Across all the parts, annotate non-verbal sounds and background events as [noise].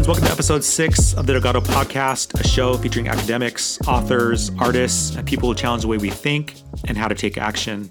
friends. Welcome to episode six of the Delgado Podcast, a show featuring academics, authors, artists, and people who challenge the way we think and how to take action.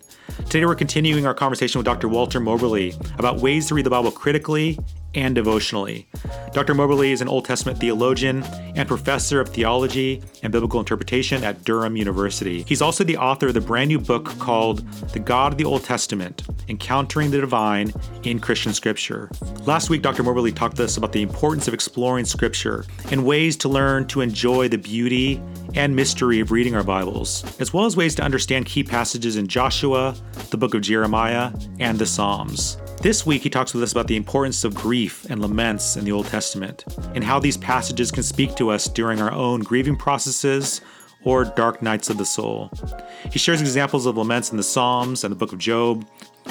Today, we're continuing our conversation with Dr. Walter Moberly about ways to read the Bible critically and devotionally. Dr. Moberly is an Old Testament theologian and professor of theology and biblical interpretation at Durham University. He's also the author of the brand new book called The God of the Old Testament Encountering the Divine in Christian Scripture. Last week, Dr. Moberly talked to us about the importance of exploring Scripture and ways to learn to enjoy the beauty and mystery of reading our Bibles, as well as ways to understand key passages in Joshua, the book of Jeremiah, and the Psalms. This week, he talks with us about the importance of grief and laments in the Old Testament, and how these passages can speak to us during our own grieving processes or dark nights of the soul. He shares examples of laments in the Psalms and the book of Job.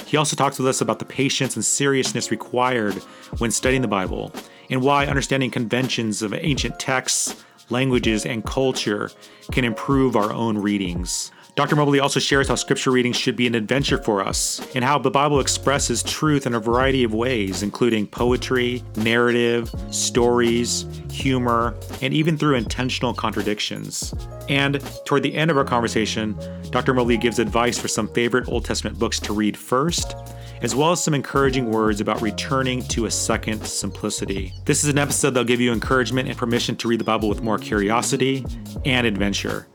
He also talks with us about the patience and seriousness required when studying the Bible, and why understanding conventions of ancient texts, languages, and culture can improve our own readings. Dr. Moberly also shares how scripture reading should be an adventure for us, and how the Bible expresses truth in a variety of ways, including poetry, narrative, stories, humor, and even through intentional contradictions. And toward the end of our conversation, Dr. Moberly gives advice for some favorite Old Testament books to read first, as well as some encouraging words about returning to a second simplicity. This is an episode that'll give you encouragement and permission to read the Bible with more curiosity and adventure.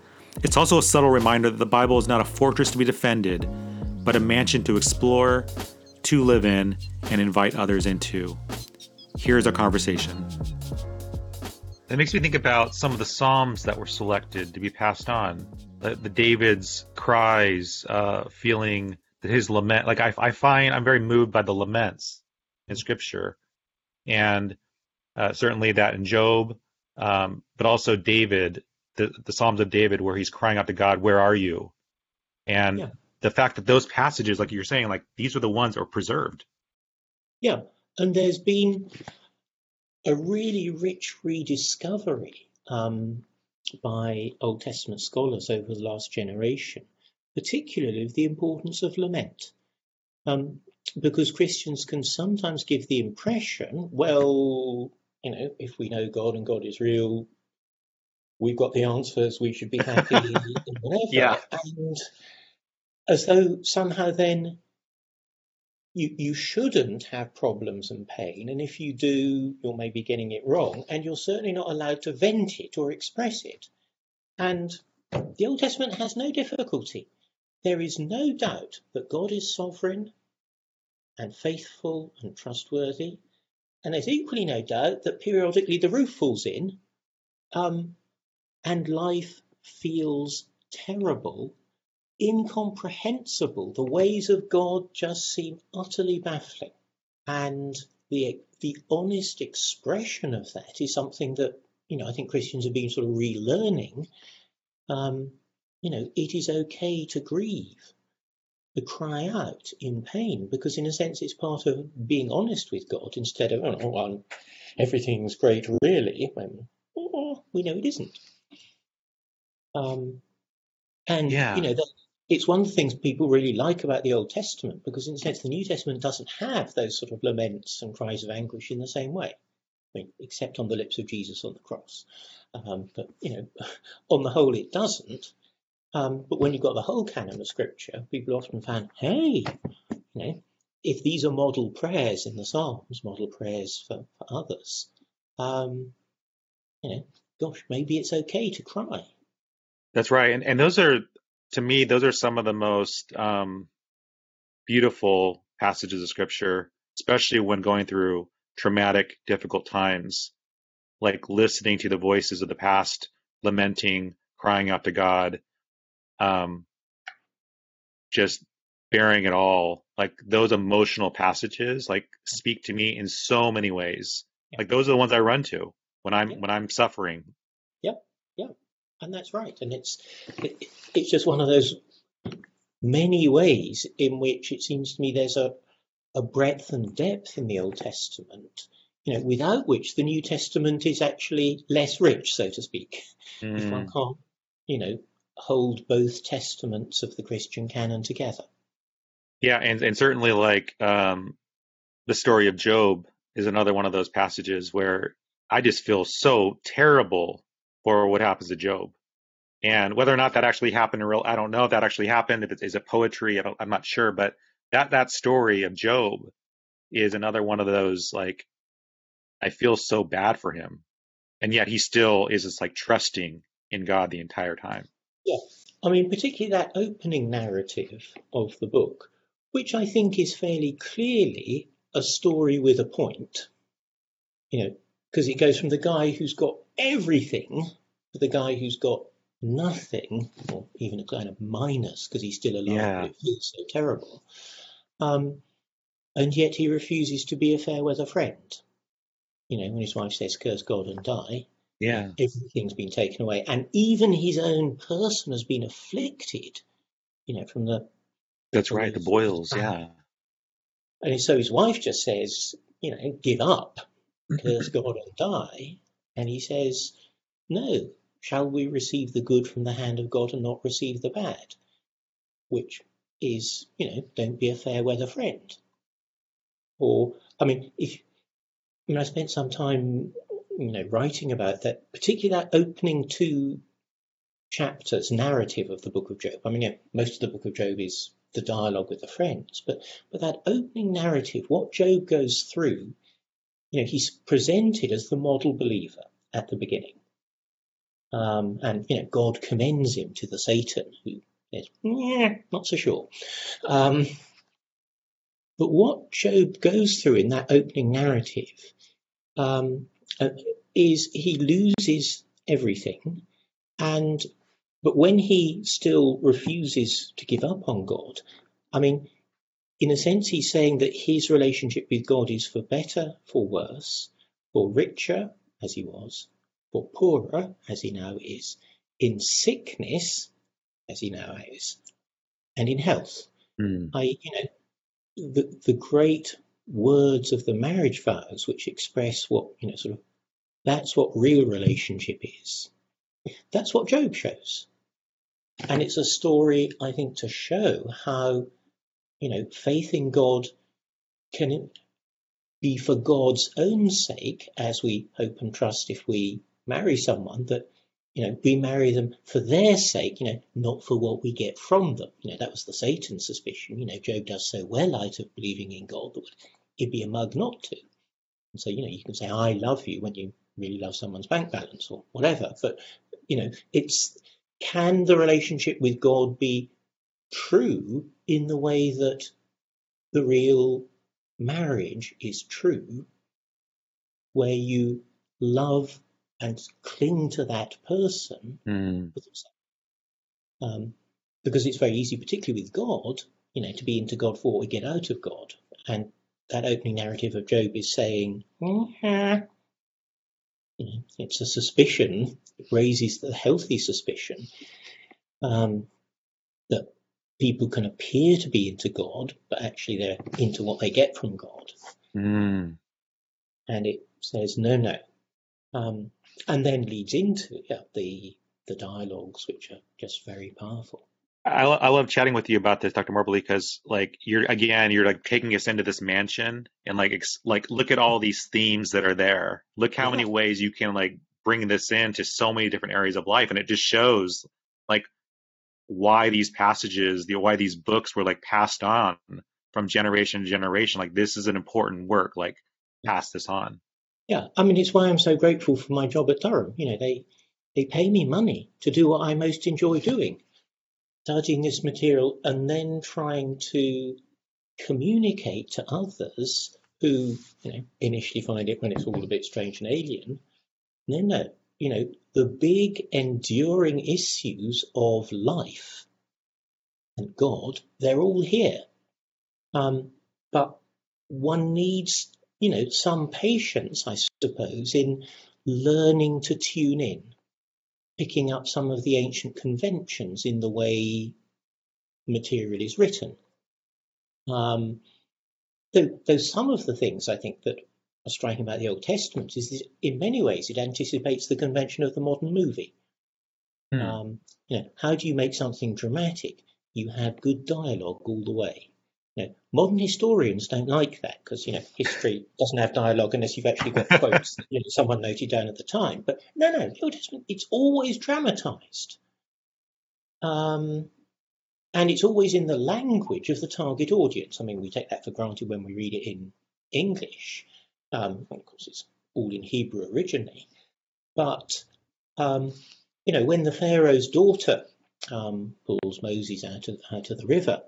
It's also a subtle reminder that the Bible is not a fortress to be defended, but a mansion to explore, to live in, and invite others into. Here's our conversation. It makes me think about some of the Psalms that were selected to be passed on. The, the David's cries, uh, feeling that his lament, like I, I, find I'm very moved by the laments in Scripture. And uh, certainly that in Job, um, but also David the, the Psalms of David where he's crying out to God, "Where are you?" And yeah. the fact that those passages, like you're saying, like these are the ones that are preserved. Yeah, and there's been a really rich rediscovery um, by Old Testament scholars over the last generation, particularly of the importance of lament. Um, because Christians can sometimes give the impression, well, you know, if we know God and God is real, we've got the answers, we should be happy, [laughs] whatever. Yeah. And as though somehow then you you shouldn't have problems and pain, and if you do, you're maybe getting it wrong, and you're certainly not allowed to vent it or express it. And the Old Testament has no difficulty. There is no doubt that God is sovereign and faithful and trustworthy, and there's equally no doubt that periodically the roof falls in, um, and life feels terrible, incomprehensible. The ways of God just seem utterly baffling. And the, the honest expression of that is something that, you know, I think Christians have been sort of relearning. Um, you know, it is okay to grieve, to cry out in pain, because in a sense it's part of being honest with God instead of, oh, well, everything's great really, when oh, we know it isn't. Um, and yeah. you know, that, it's one of the things people really like about the Old Testament because, in a sense, the New Testament doesn't have those sort of laments and cries of anguish in the same way. I mean, except on the lips of Jesus on the cross. Um, but you know, [laughs] on the whole, it doesn't. Um, but when you've got the whole canon of Scripture, people often find, hey, you know, if these are model prayers in the Psalms, model prayers for, for others, um, you know, gosh, maybe it's okay to cry. That's right, and and those are to me those are some of the most um, beautiful passages of scripture, especially when going through traumatic, difficult times, like listening to the voices of the past, lamenting, crying out to God, um, just bearing it all. Like those emotional passages, like speak to me in so many ways. Like those are the ones I run to when I'm when I'm suffering. And that's right. And it's it, it's just one of those many ways in which it seems to me there's a a breadth and depth in the Old Testament, you know, without which the New Testament is actually less rich, so to speak. Mm. If one hmm. can't, you know, hold both testaments of the Christian canon together. Yeah, and and certainly like um, the story of Job is another one of those passages where I just feel so terrible for what happens to Job. And whether or not that actually happened in real, I don't know if that actually happened. If it's is it poetry, I am not sure. But that that story of Job is another one of those like I feel so bad for him, and yet he still is just like trusting in God the entire time. Yeah, I mean, particularly that opening narrative of the book, which I think is fairly clearly a story with a point. You know, because it goes from the guy who's got everything to the guy who's got nothing, or even a kind of minus because he's still alive. Yeah. It feels so terrible. Um, and yet he refuses to be a fair weather friend. You know, when his wife says, curse God and die, yeah. everything's been taken away. And even his own person has been afflicted, you know, from the. That's from right, the boils, back. yeah. And so his wife just says, you know, give up, [clears throat] curse God and die. And he says, no, shall we receive the good from the hand of God and not receive the bad? Which is, you know, don't be a fair weather friend. Or, I mean, if I mean, I spent some time, you know, writing about that, particularly that opening two chapters narrative of the Book of Job. I mean, yeah, most of the Book of Job is the dialogue with the friends, but but that opening narrative, what Job goes through, you know, he's presented as the model believer at the beginning. Um, and you know, God commends him to the Satan who is yeah, not so sure. Um, but what Job goes through in that opening narrative um, uh, is he loses everything, and but when he still refuses to give up on God, I mean, in a sense, he's saying that his relationship with God is for better, for worse, for richer as he was, for poorer, as he now is, in sickness, as he now is, and in health. Mm. I, you know, the, the great words of the marriage vows, which express what, you know, sort of, that's what real relationship is. That's what Job shows. And it's a story, I think, to show how, you know, faith in God can be for God's own sake, as we hope and trust if we marry someone that you know we marry them for their sake you know not for what we get from them. You know that was the satan suspicion. You know job does so well out of believing in god that it'd be a mug not to. And so you know you can say i love you when you really love someone's bank balance or whatever. But you know it's can the relationship with god be true in the way that the real marriage is true where you love and cling to that person mm. um, because it's very easy, particularly with God, you know, to be into God for what we get out of God. And that opening narrative of Job is saying, mm-hmm. you know, it's a suspicion, it raises the healthy suspicion um, people can appear to be into God, but actually they're into what they get from God. Mm. And it says, no, no. Um, and then leads into yeah, the the dialogues, which are just very powerful. I, I love chatting with you about this, Dr. Moberly, because like you're again, you're like taking us into this mansion and like ex- like look at all these themes that are there. Look how yeah. many ways you can like bring this into so many different areas of life, and it just shows like why these passages, the why these books were like passed on from generation to generation. Like this is an important work. Like pass this on. Yeah, I mean, it's why I'm so grateful for my job at Durham. You know, they they pay me money to do what I most enjoy doing, studying this material and then trying to communicate to others who, you know, initially find it when it's all a bit strange and alien. No, no, you know, the big enduring issues of life and God, they're all here. Um, but one needs you know, some patience, I suppose, in learning to tune in, picking up some of the ancient conventions in the way material is written. Um, though, though some of the things I think that striking about the Old Testament is that in many ways it anticipates the convention of the modern movie. Hmm. Um, you know, how do you make something dramatic? You have good dialogue all the way. You know, modern historians don't like that because you know history doesn't have dialogue unless you've actually got [laughs] quotes that you know, someone noted down at the time. But no, no, the Old Testament it's always dramatized, um, and it's always in the language of the target audience. I mean, we take that for granted when we read it in English. Um, of course, it's all in Hebrew originally, but um, you know, when the Pharaoh's daughter um, pulls Moses out of out of the river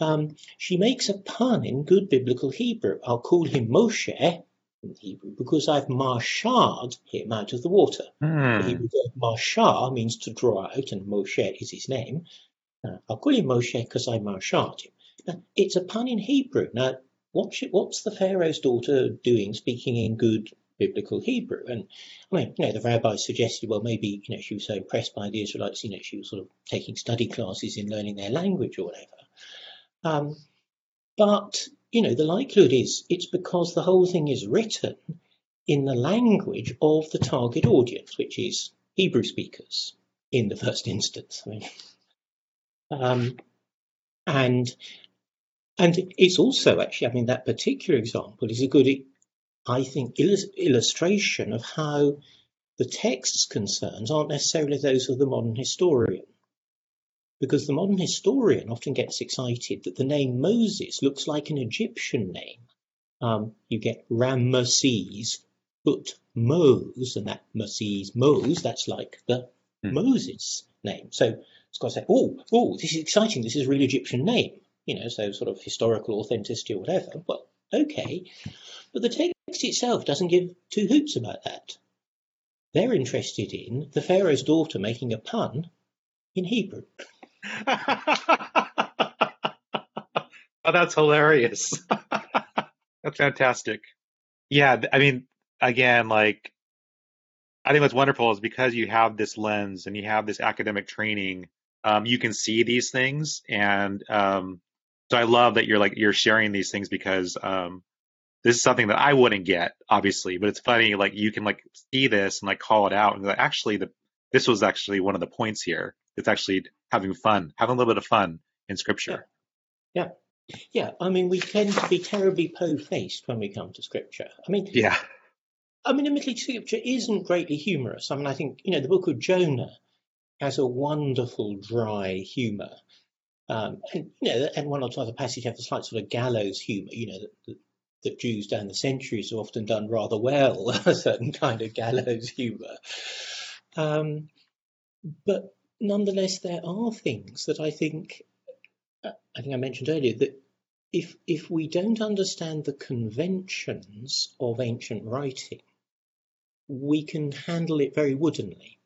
um, she makes a pun in good biblical Hebrew. I'll call him Moshe in Hebrew because I've marshad him out of the water. Hmm. The Hebrew word mashah means to draw out, and Moshe is his name. Uh, I'll call him Moshe because I marshad him. Now, it's a pun in Hebrew. Now, what's, what's the Pharaoh's daughter doing speaking in good biblical Hebrew. And I mean, you know, the rabbis suggested, well, maybe, you know, she was so impressed by the Israelites, you know, she was sort of taking study classes in learning their language or whatever. Um, but, you know, the likelihood is it's because the whole thing is written in the language of the target audience, which is Hebrew speakers in the first instance. I mean, [laughs] um, and and it's also actually, I mean, that particular example is a good, I think, illustration of how the text's concerns aren't necessarily those of the modern historian because the modern historian often gets excited that the name Moses looks like an Egyptian name. Um, you get Ramesses, but Mose, and that Moses, Mose, that's like the hmm. Moses name. So it's got to say, oh, oh, this is exciting. This is a real Egyptian name. You know, so sort of historical authenticity or whatever. Well, okay. But the text itself doesn't give two hoots about that. They're interested in the Pharaoh's daughter making a pun in Hebrew. [laughs] oh, that's hilarious. [laughs] that's fantastic. Yeah, I mean, again, like, I think what's wonderful is because you have this lens and you have this academic training, um, you can see these things, and um, so I love that you're like you're sharing these things because um, this is something that I wouldn't get, obviously, but it's funny, like you can like see this and like call it out and like, actually, the this was actually one of the points here. It's actually having fun, having a little bit of fun in scripture. Yeah. Yeah. yeah. I mean, we tend to be terribly po faced when we come to scripture. I mean, yeah. I mean, admittedly, scripture isn't greatly humorous. I mean, I think, you know, the book of Jonah has a wonderful dry humour. Um, and, you know, and one or two other passages have a slight sort of gallows humour, you know, that, that, Jews down the centuries have often done rather well, [laughs] a certain kind of gallows humour. Um, but nonetheless, there are things that I think, uh, I think I mentioned earlier, that if, if we don't understand the conventions of ancient writing, we can handle it very woodenly.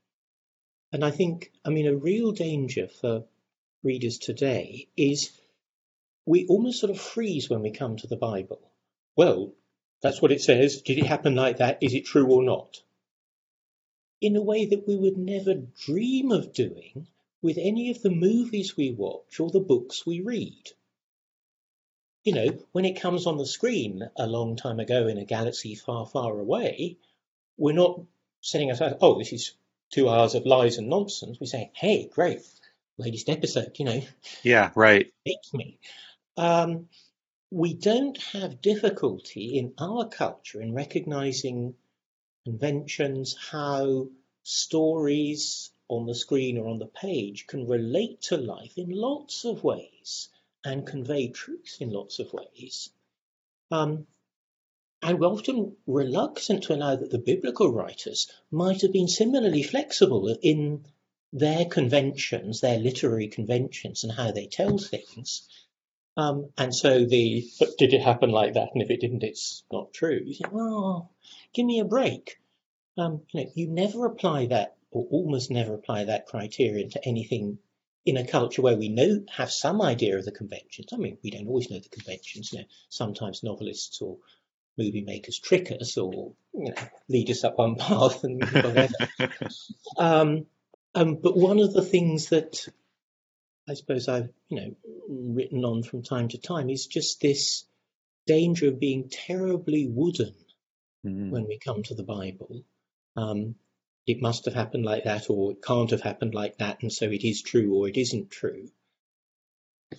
And I think, I mean, a real danger for readers today is we almost sort of freeze when we come to the Bible. Well, that's what it says. Did it happen like that? Is it true or not? in a way that we would never dream of doing with any of the movies we watch or the books we read. You know, when it comes on the screen a long time ago in a galaxy far, far away, we're not setting aside, oh, this is two hours of lies and nonsense. We say, hey, great, latest episode, you know. Yeah, right. It's me. Um, we don't have difficulty in our culture in recognizing conventions, how stories on the screen or on the page can relate to life in lots of ways and convey truth in lots of ways. Um, and we're often reluctant to allow that the biblical writers might have been similarly flexible in their conventions, their literary conventions, and how they tell things. Um, and so the, but did it happen like that? And if it didn't, it's not true. You think, well, give me a break. Um, you know, you never apply that, or almost never apply that criterion to anything in a culture where we know have some idea of the conventions. I mean, we don't always know the conventions. You know, sometimes novelists or movie makers trick us or you know lead us up one [laughs] path and whatever. [laughs] um, um, but one of the things that I suppose I've you know written on from time to time is just this danger of being terribly wooden mm. when we come to the Bible. Um, it must have happened like that, or it can't have happened like that, and so it is true or it isn't true.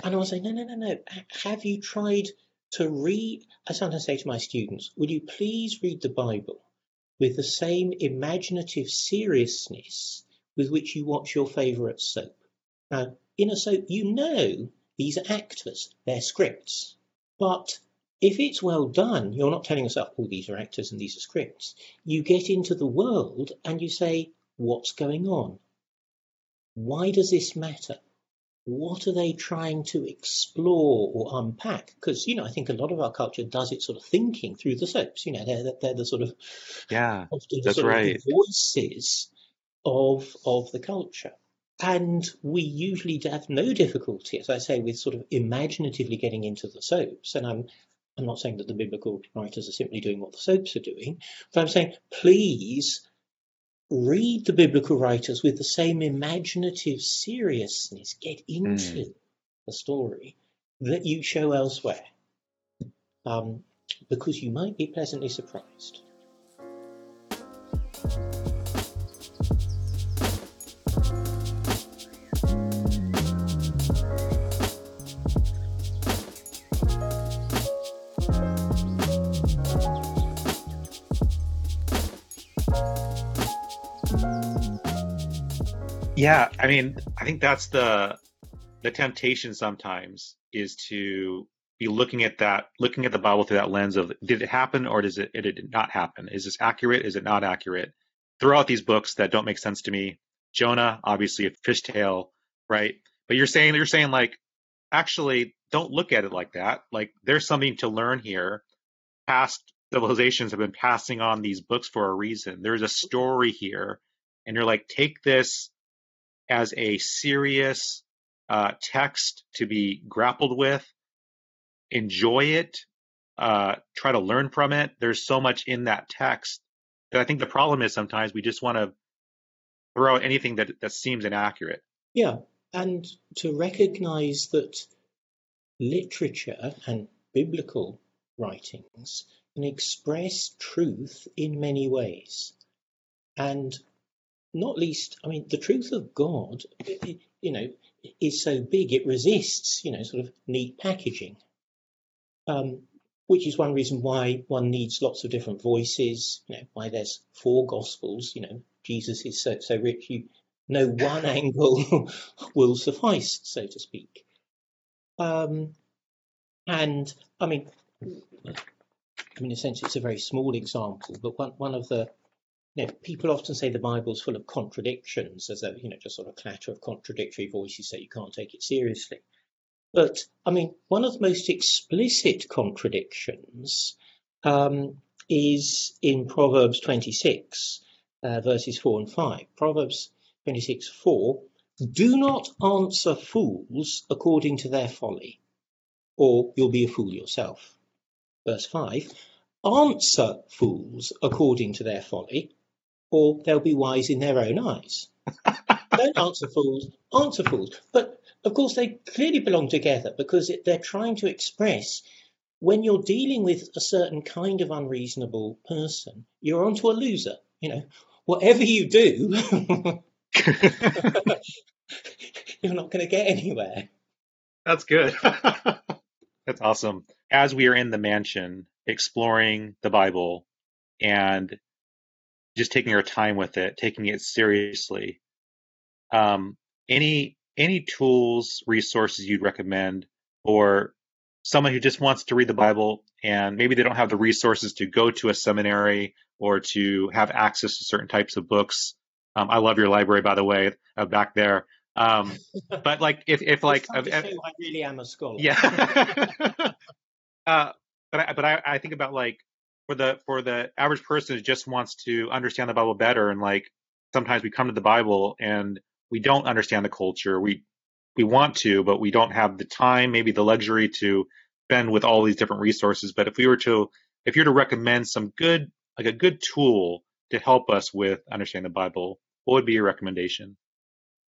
And I was saying, no, no, no, no. Have you tried to read? I sometimes say to my students, would you please read the Bible with the same imaginative seriousness with which you watch your favourite soap? Now, in a soap, you know these are actors, they're scripts. But if it's well done, you're not telling yourself, oh, these are actors and these are scripts. You get into the world and you say, what's going on? Why does this matter? What are they trying to explore or unpack? Because, you know, I think a lot of our culture does it sort of thinking through the soaps. You know, they're, they're the sort of, yeah, [laughs] often the that's sort right. of voices of, of the culture. And we usually have no difficulty, as I say, with sort of imaginatively getting into the soaps. And I'm I'm not saying that the biblical writers are simply doing what the soaps are doing, but I'm saying please read the biblical writers with the same imaginative seriousness, get into Mm. the story that you show elsewhere. Um, because you might be pleasantly surprised. Yeah, I mean, I think that's the the temptation sometimes is to be looking at that, looking at the Bible through that lens of did it happen or does it, it did not happen? Is this accurate? Is it not accurate? Throughout these books that don't make sense to me, Jonah, obviously a fish fishtail, right? But you're saying you're saying like, actually, don't look at it like that. Like, there's something to learn here. Past civilizations have been passing on these books for a reason. There's a story here, and you're like, take this as a serious uh, text to be grappled with, enjoy it, uh, try to learn from it. There's so much in that text that I think the problem is sometimes we just want to throw out anything that, that seems inaccurate. Yeah, and to recognize that literature and biblical writings can express truth in many ways. And not least, I mean, the truth of God, you know, is so big it resists, you know, sort of neat packaging. Um, which is one reason why one needs lots of different voices, you know, why there's four gospels, you know, Jesus is so, so rich, you no one [laughs] angle will suffice, so to speak. Um, and I mean, I mean, in a sense, it's a very small example, but one, one of the know, people often say the Bible's full of contradictions, as though, you know, just sort of clatter of contradictory voices so you can't take it seriously. But, I mean, one of the most explicit contradictions um, is in Proverbs 26, uh, verses 4 and 5. Proverbs 26, 4 Do not answer fools according to their folly, or you'll be a fool yourself. Verse 5 Answer fools according to their folly, or they'll be wise in their own eyes. [laughs] Don't answer fools, answer fools. But of course, they clearly belong together because it, they're trying to express when you're dealing with a certain kind of unreasonable person, you're onto a loser. You know, whatever you do, [laughs] you're not going to get anywhere. That's good. [laughs] That's awesome. As we are in the mansion exploring the Bible and just taking our time with it, taking it seriously, um, any any tools, resources you'd recommend for someone who just wants to read the Bible and maybe they don't have the resources to go to a seminary or to have access to certain types of books. Um, I love your library, by the way, uh, back there. Um, [laughs] but like, if if like, time I really am a scholar. yeah. [laughs] uh, but I, but I, I think about like for the for the average person who just wants to understand the Bible better, and like sometimes we come to the Bible and we don't understand the culture. We we want to, but we don't have the time, maybe the luxury to spend with all these different resources. But if we were to if you were to recommend some good like a good tool to help us with understanding the Bible, what would be your recommendation?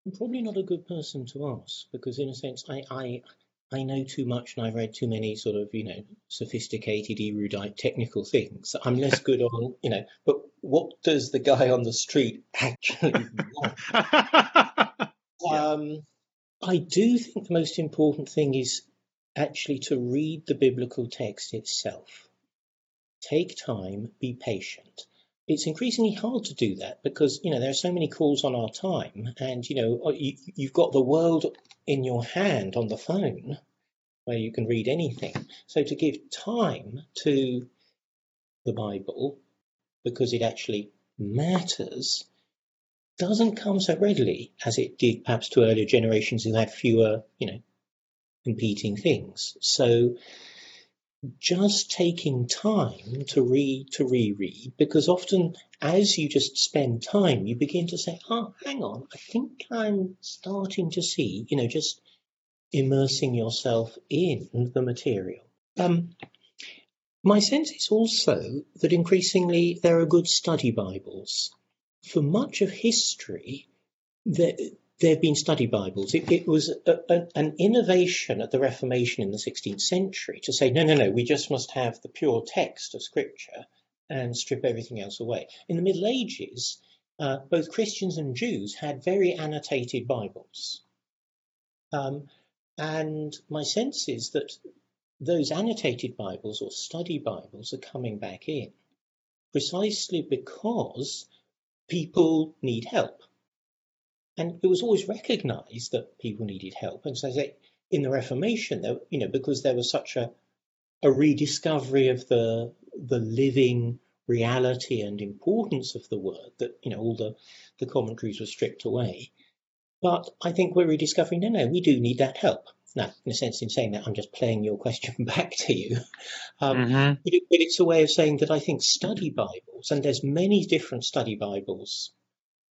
I'm probably not a good person to ask because, in a sense, I, I I know too much and I've read too many sort of you know sophisticated, erudite, technical things. I'm less [laughs] good on you know. But what does the guy on the street actually [laughs] want? [laughs] Um, I do think the most important thing is actually to read the biblical text itself. Take time, be patient. It's increasingly hard to do that because you know there are so many calls on our time, and you know uh, you, you've got the world in your hand on the phone where you can read anything. So to give time to the Bible because it actually matters doesn't come so readily as it did perhaps to earlier generations who had fewer, you know, competing things. So just taking time to read, to reread, because often as you just spend time, you begin to say, oh, hang on, I think I'm starting to see, you know, just immersing yourself in the material. Um, my sense is also that increasingly there are good study Bibles for much of history, there, there have been study Bibles. It, it was a, a, an innovation at the Reformation in the 16th century to say, no, no, no, we just must have the pure text of Scripture and strip everything else away. In the Middle Ages, uh, both Christians and Jews had very annotated Bibles. Um, and my sense is that those annotated Bibles or study Bibles are coming back in precisely because people need help. And it was always recognized that people needed help. And so they, in the Reformation, there, you know, because there was such a, a rediscovery of the, the living reality and importance of the word that, you know, all the, the commentaries were stripped away. But I think we're rediscovering, no, no, we do need that help. Now, in a sense, in saying that, I'm just playing your question [laughs] back to you. Um, mm-hmm. but, it, but, it's a way of saying that I think study Bibles, and there's many different study Bibles,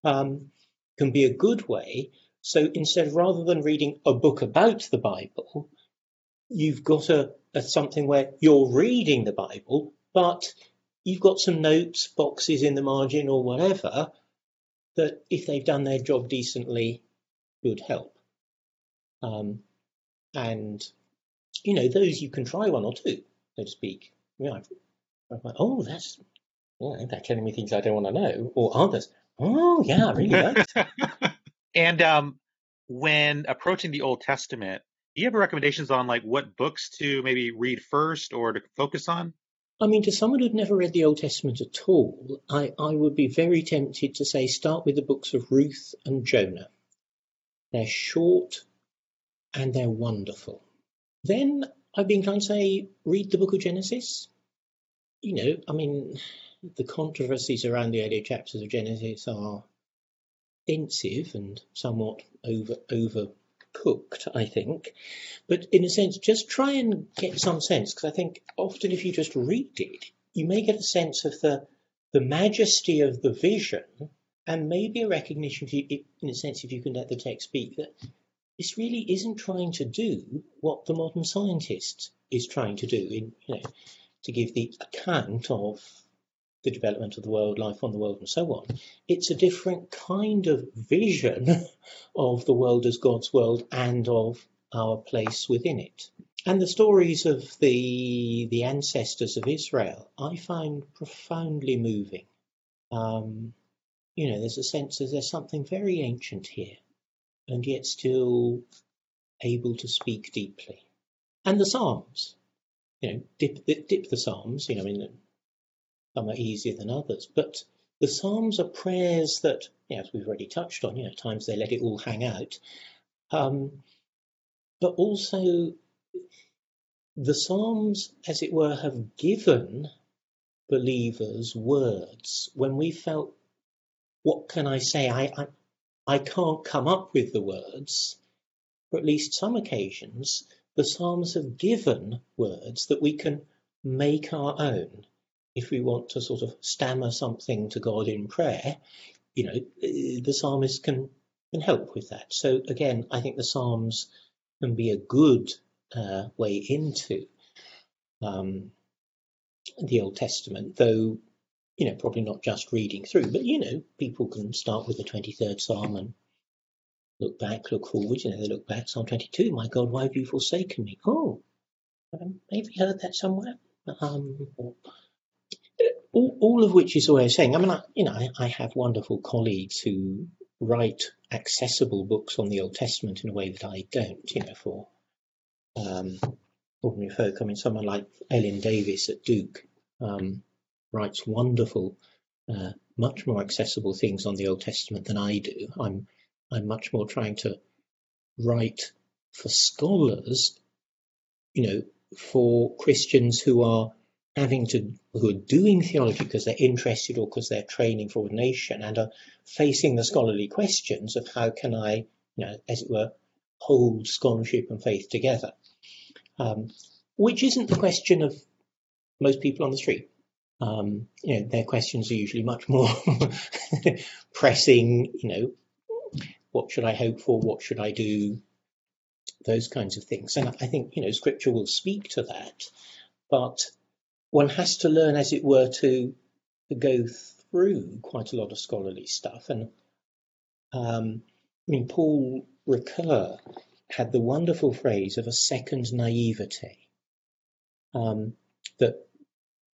um, can be a good way. So instead, rather than reading a book about the Bible, you've got a, a something where you're reading the Bible, but you've got some notes, boxes in the margin, or whatever that, if they've done their job decently, would help. Um, and you know those you can try one or two, so to speak. You know, I'm like, oh, that's they're telling me things I don't want to know, or others. Oh, yeah, really like [laughs] and um, when approaching the Old Testament, do you have recommendations on like what books to maybe read first or to focus on? I mean, to someone who'd never read the Old Testament at all, I, I would be very tempted to say start with the books of Ruth and Jonah. They're short, and they're wonderful. Then I've been trying to say, read the book of Genesis. You know, I mean, the controversies around the earlier chapters of Genesis are extensive and somewhat over overcooked, I think. But in a sense, just try and get some sense, because I think often if you just read it, you may get a sense of the the majesty of the vision and maybe a recognition, in a sense, if you can let the text speak, that this really isn't trying to do what the modern scientist is trying to do in, you know, to give the account of the development of the world, life on the world, and so on. It's a different kind of vision [laughs] of the world as God's world and of our place within it. And the stories of the the ancestors of Israel, I find profoundly moving. Um, you know, there's a sense that there's something very ancient here and yet still able to speak deeply. And the Psalms, you know, dip, dip the Psalms, you know, in some are easier than others, but the Psalms are prayers that, you know, as we've already touched on, you know, at times they let it all hang out. Um, but also the Psalms, as it were, have given believers words when we felt, what can I say? I, I, I can't come up with the words. For at least some occasions, the Psalms have given words that we can make our own. If we want to sort of stammer something to God in prayer, you know, the psalmist can, can help with that. So again, I think the Psalms can be a good uh, way into um, the Old Testament, though you know, probably not just reading through, but you know, people can start with the 23rd Psalm and look back, look forward. You know, they look back, Psalm 22, my God, why have you forsaken me? Oh, um, maybe heard that somewhere. Um, all, all, of which is a way of saying, I mean, I, you know, I, I, have wonderful colleagues who write accessible books on the Old Testament in a way that I don't, you know, for um, ordinary folk. I mean, someone like Ellen Davis at Duke um, writes wonderful, uh, much more accessible things on the Old Testament than I do. I'm I'm much more trying to write for scholars, you know, for Christians who are having to who are doing theology because they're interested or because they're training for ordination and are facing the scholarly questions of how can I, you know, as it were, hold scholarship and faith together, um, which isn't the question of most people on the street. Um, you know, their questions are usually much more [laughs] pressing. You know, what should I hope for? What should I do? Those kinds of things, and I think you know, Scripture will speak to that, but one has to learn, as it were, to, to go through quite a lot of scholarly stuff. And um, I mean, Paul Ricoeur had the wonderful phrase of a second naivete. Um, that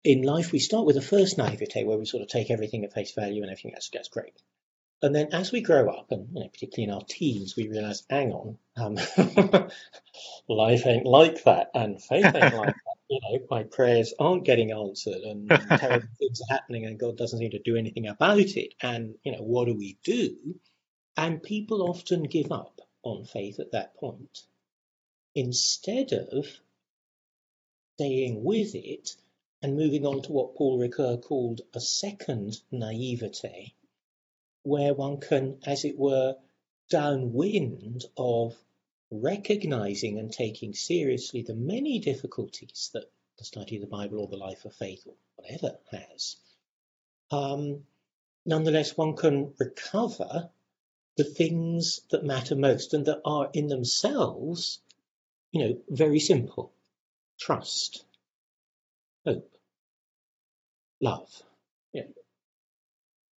in life we start with a first naivete where we sort of take everything at face value and everything that's, that's great. And then as we grow up, and you know, particularly in our teens, we realize, hang on, um, [laughs] life ain't like that, and faith ain't like [laughs] that you know, my prayers aren't getting answered and [laughs] terrible things are happening and God doesn't seem to do anything about it. And, you know, what do we do? And people often give up on faith at that point instead of staying with it and moving on to what Paul Ricoeur called a second naivete, where one can, as it were, downwind of recognizing and taking seriously the many difficulties that the study of the Bible or the life of faith or whatever has, um, nonetheless, one can recover the things that matter most and that are in themselves, you know, very simple. Trust, hope, love,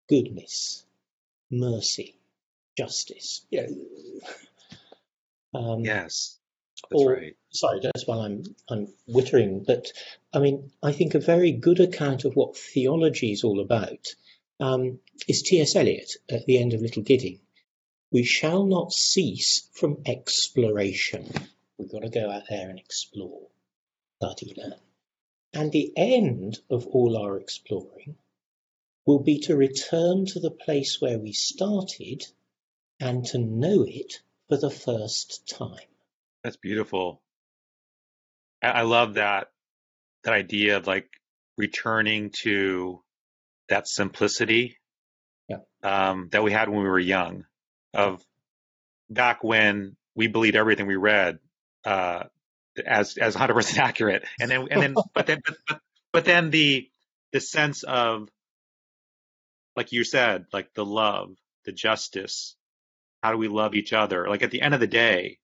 goodness, mercy, justice. You know, [laughs] um, yes, that's or, right. Sorry, just while I'm I'm wittering, but I mean, I think a very good account of what theology is all about um, is T.S. Eliot at the end of Little Gidding. We shall not cease from exploration. We've got to go out there and explore, study, learn. And the end of all our exploring will be to return to the place where we started and to know it for the first time. That's beautiful. I love that that idea of like returning to that simplicity yeah. um, that we had when we were young, of back when we believed everything we read uh, as as 100 percent [laughs] accurate, and then and then but then but, but but then the the sense of like you said, like the love, the justice, how do we love each other? Like at the end of the day,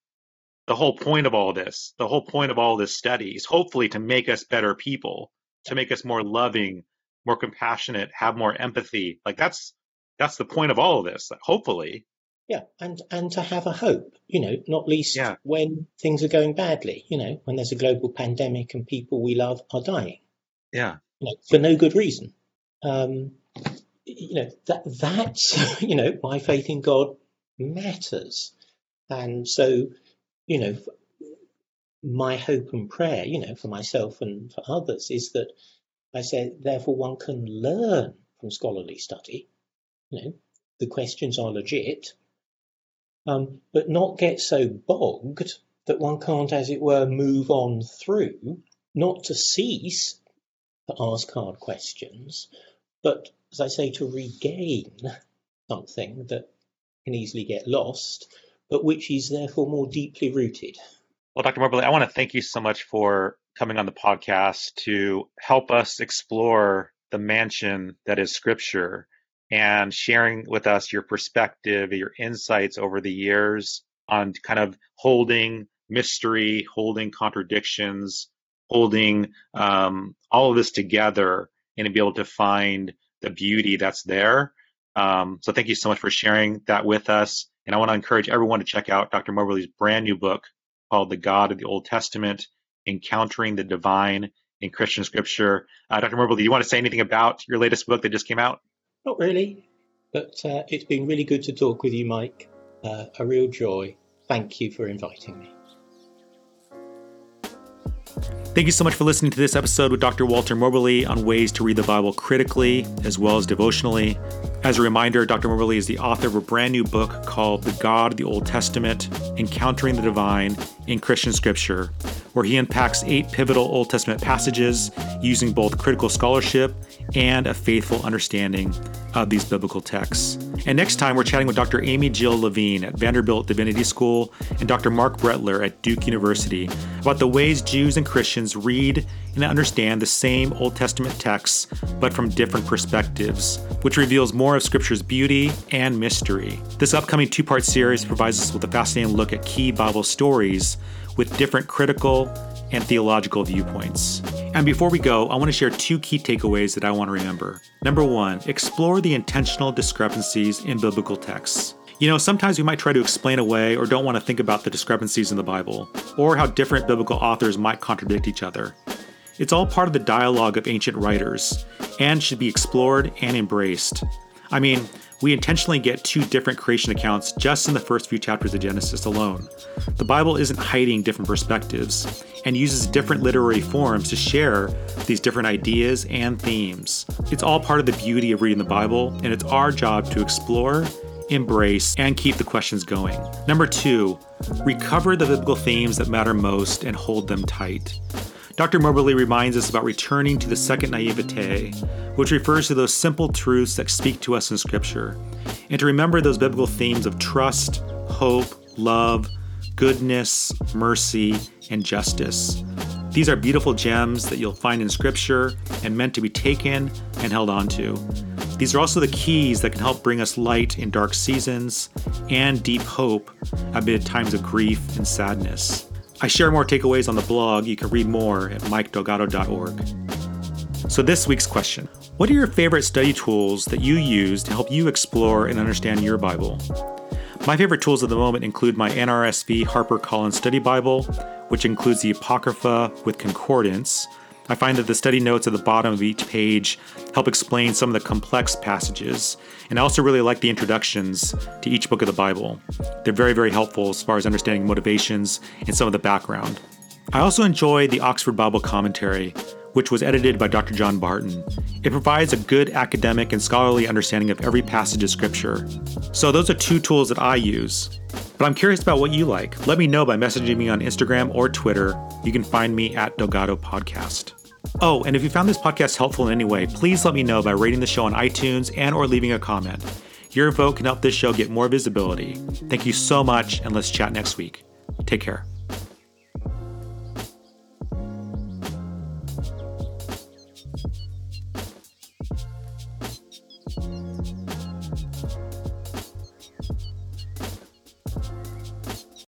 the whole point of all this, the whole point of all this study is hopefully to make us better people, to make us more loving, more compassionate, have more empathy. Like that's that's the point of all of this, hopefully. Yeah, and and to have a hope, you know, not least yeah. when things are going badly, you know, when there's a global pandemic and people we love are dying. Yeah. You know, for no good reason. Um, you know, that that's [laughs] you know, my faith in God matters. And so, you know, my hope and prayer, you know, for myself and for others is that I say, therefore, one can learn from scholarly study. You know, the questions are legit, um, but not get so bogged that one can't, as it were, move on through, not to cease to ask hard questions, but, as I say, to regain something that can easily get lost, but which is therefore more deeply rooted. Well, Dr. Moberly, I want to thank you so much for coming on the podcast to help us explore the mansion that is Scripture and sharing with us your perspective, your insights over the years on kind of holding mystery, holding contradictions, holding um, all of this together and be able to find the beauty that's there um, so thank you so much for sharing that with us. And I want to encourage everyone to check out Dr. Moberly's brand new book called The God of the Old Testament, Encountering the Divine in Christian Scripture. Uh, Dr. Moberly, do you want to say anything about your latest book that just came out? Not really. But uh, it's been really good to talk with you, Mike. Uh, a real joy. Thank you for inviting me. Thank you so much for listening to this episode with Dr. Walter Moberly on ways to read the Bible critically as well as devotionally. As a reminder, Dr. Moberly is the author of a brand new book called The God of the Old Testament Encountering the Divine in Christian Scripture, where he unpacks eight pivotal Old Testament passages using both critical scholarship and a faithful understanding of these biblical texts. And next time, we're chatting with Dr. Amy Jill Levine at Vanderbilt Divinity School and Dr. Marc Brettler at Duke University about the ways Jews and Christians read and understand the same Old Testament texts, but from different perspectives, which reveals more of Scripture's beauty and mystery. This upcoming two part series provides us with a fascinating look at key Bible stories with different critical and theological viewpoints. And before we go, I want to share two key takeaways that I want to remember. Number one, explore the intentional discrepancies in biblical texts. You know, sometimes we might try to explain away or don't want to think about the discrepancies in the Bible, or how different biblical authors might contradict each other. It's all part of the dialogue of ancient writers and should be explored and embraced. I mean, we intentionally get two different creation accounts just in the first few chapters of Genesis alone. The Bible isn't hiding different perspectives and uses different literary forms to share these different ideas and themes. It's all part of the beauty of reading the Bible, and it's our job to explore, embrace, and keep the questions going. Number two, recover the biblical themes that matter most and hold them tight. Dr. Moberly reminds us about returning to the second naivete, which refers to those simple truths that speak to us in Scripture, and to remember those biblical themes of trust, hope, love, goodness, mercy, and justice. These are beautiful gems that you'll find in Scripture and meant to be taken and held onto. These are also the keys that can help bring us light in dark seasons and deep hope amid times of grief and sadness. I share more takeaways on the blog. You can read more at mikedelgado.org. So, this week's question What are your favorite study tools that you use to help you explore and understand your Bible? My favorite tools at the moment include my NRSV HarperCollins Study Bible, which includes the Apocrypha with concordance. I find that the study notes at the bottom of each page help explain some of the complex passages, and I also really like the introductions to each book of the Bible. They're very, very helpful as far as understanding motivations and some of the background. I also enjoy the Oxford Bible Commentary, which was edited by Dr. John Barton. It provides a good academic and scholarly understanding of every passage of Scripture. So, those are two tools that I use. But I'm curious about what you like. Let me know by messaging me on Instagram or Twitter. You can find me at Delgado Podcast. Oh, and if you found this podcast helpful in any way, please let me know by rating the show on iTunes and or leaving a comment. Your vote can help this show get more visibility. Thank you so much, and let's chat next week. Take care.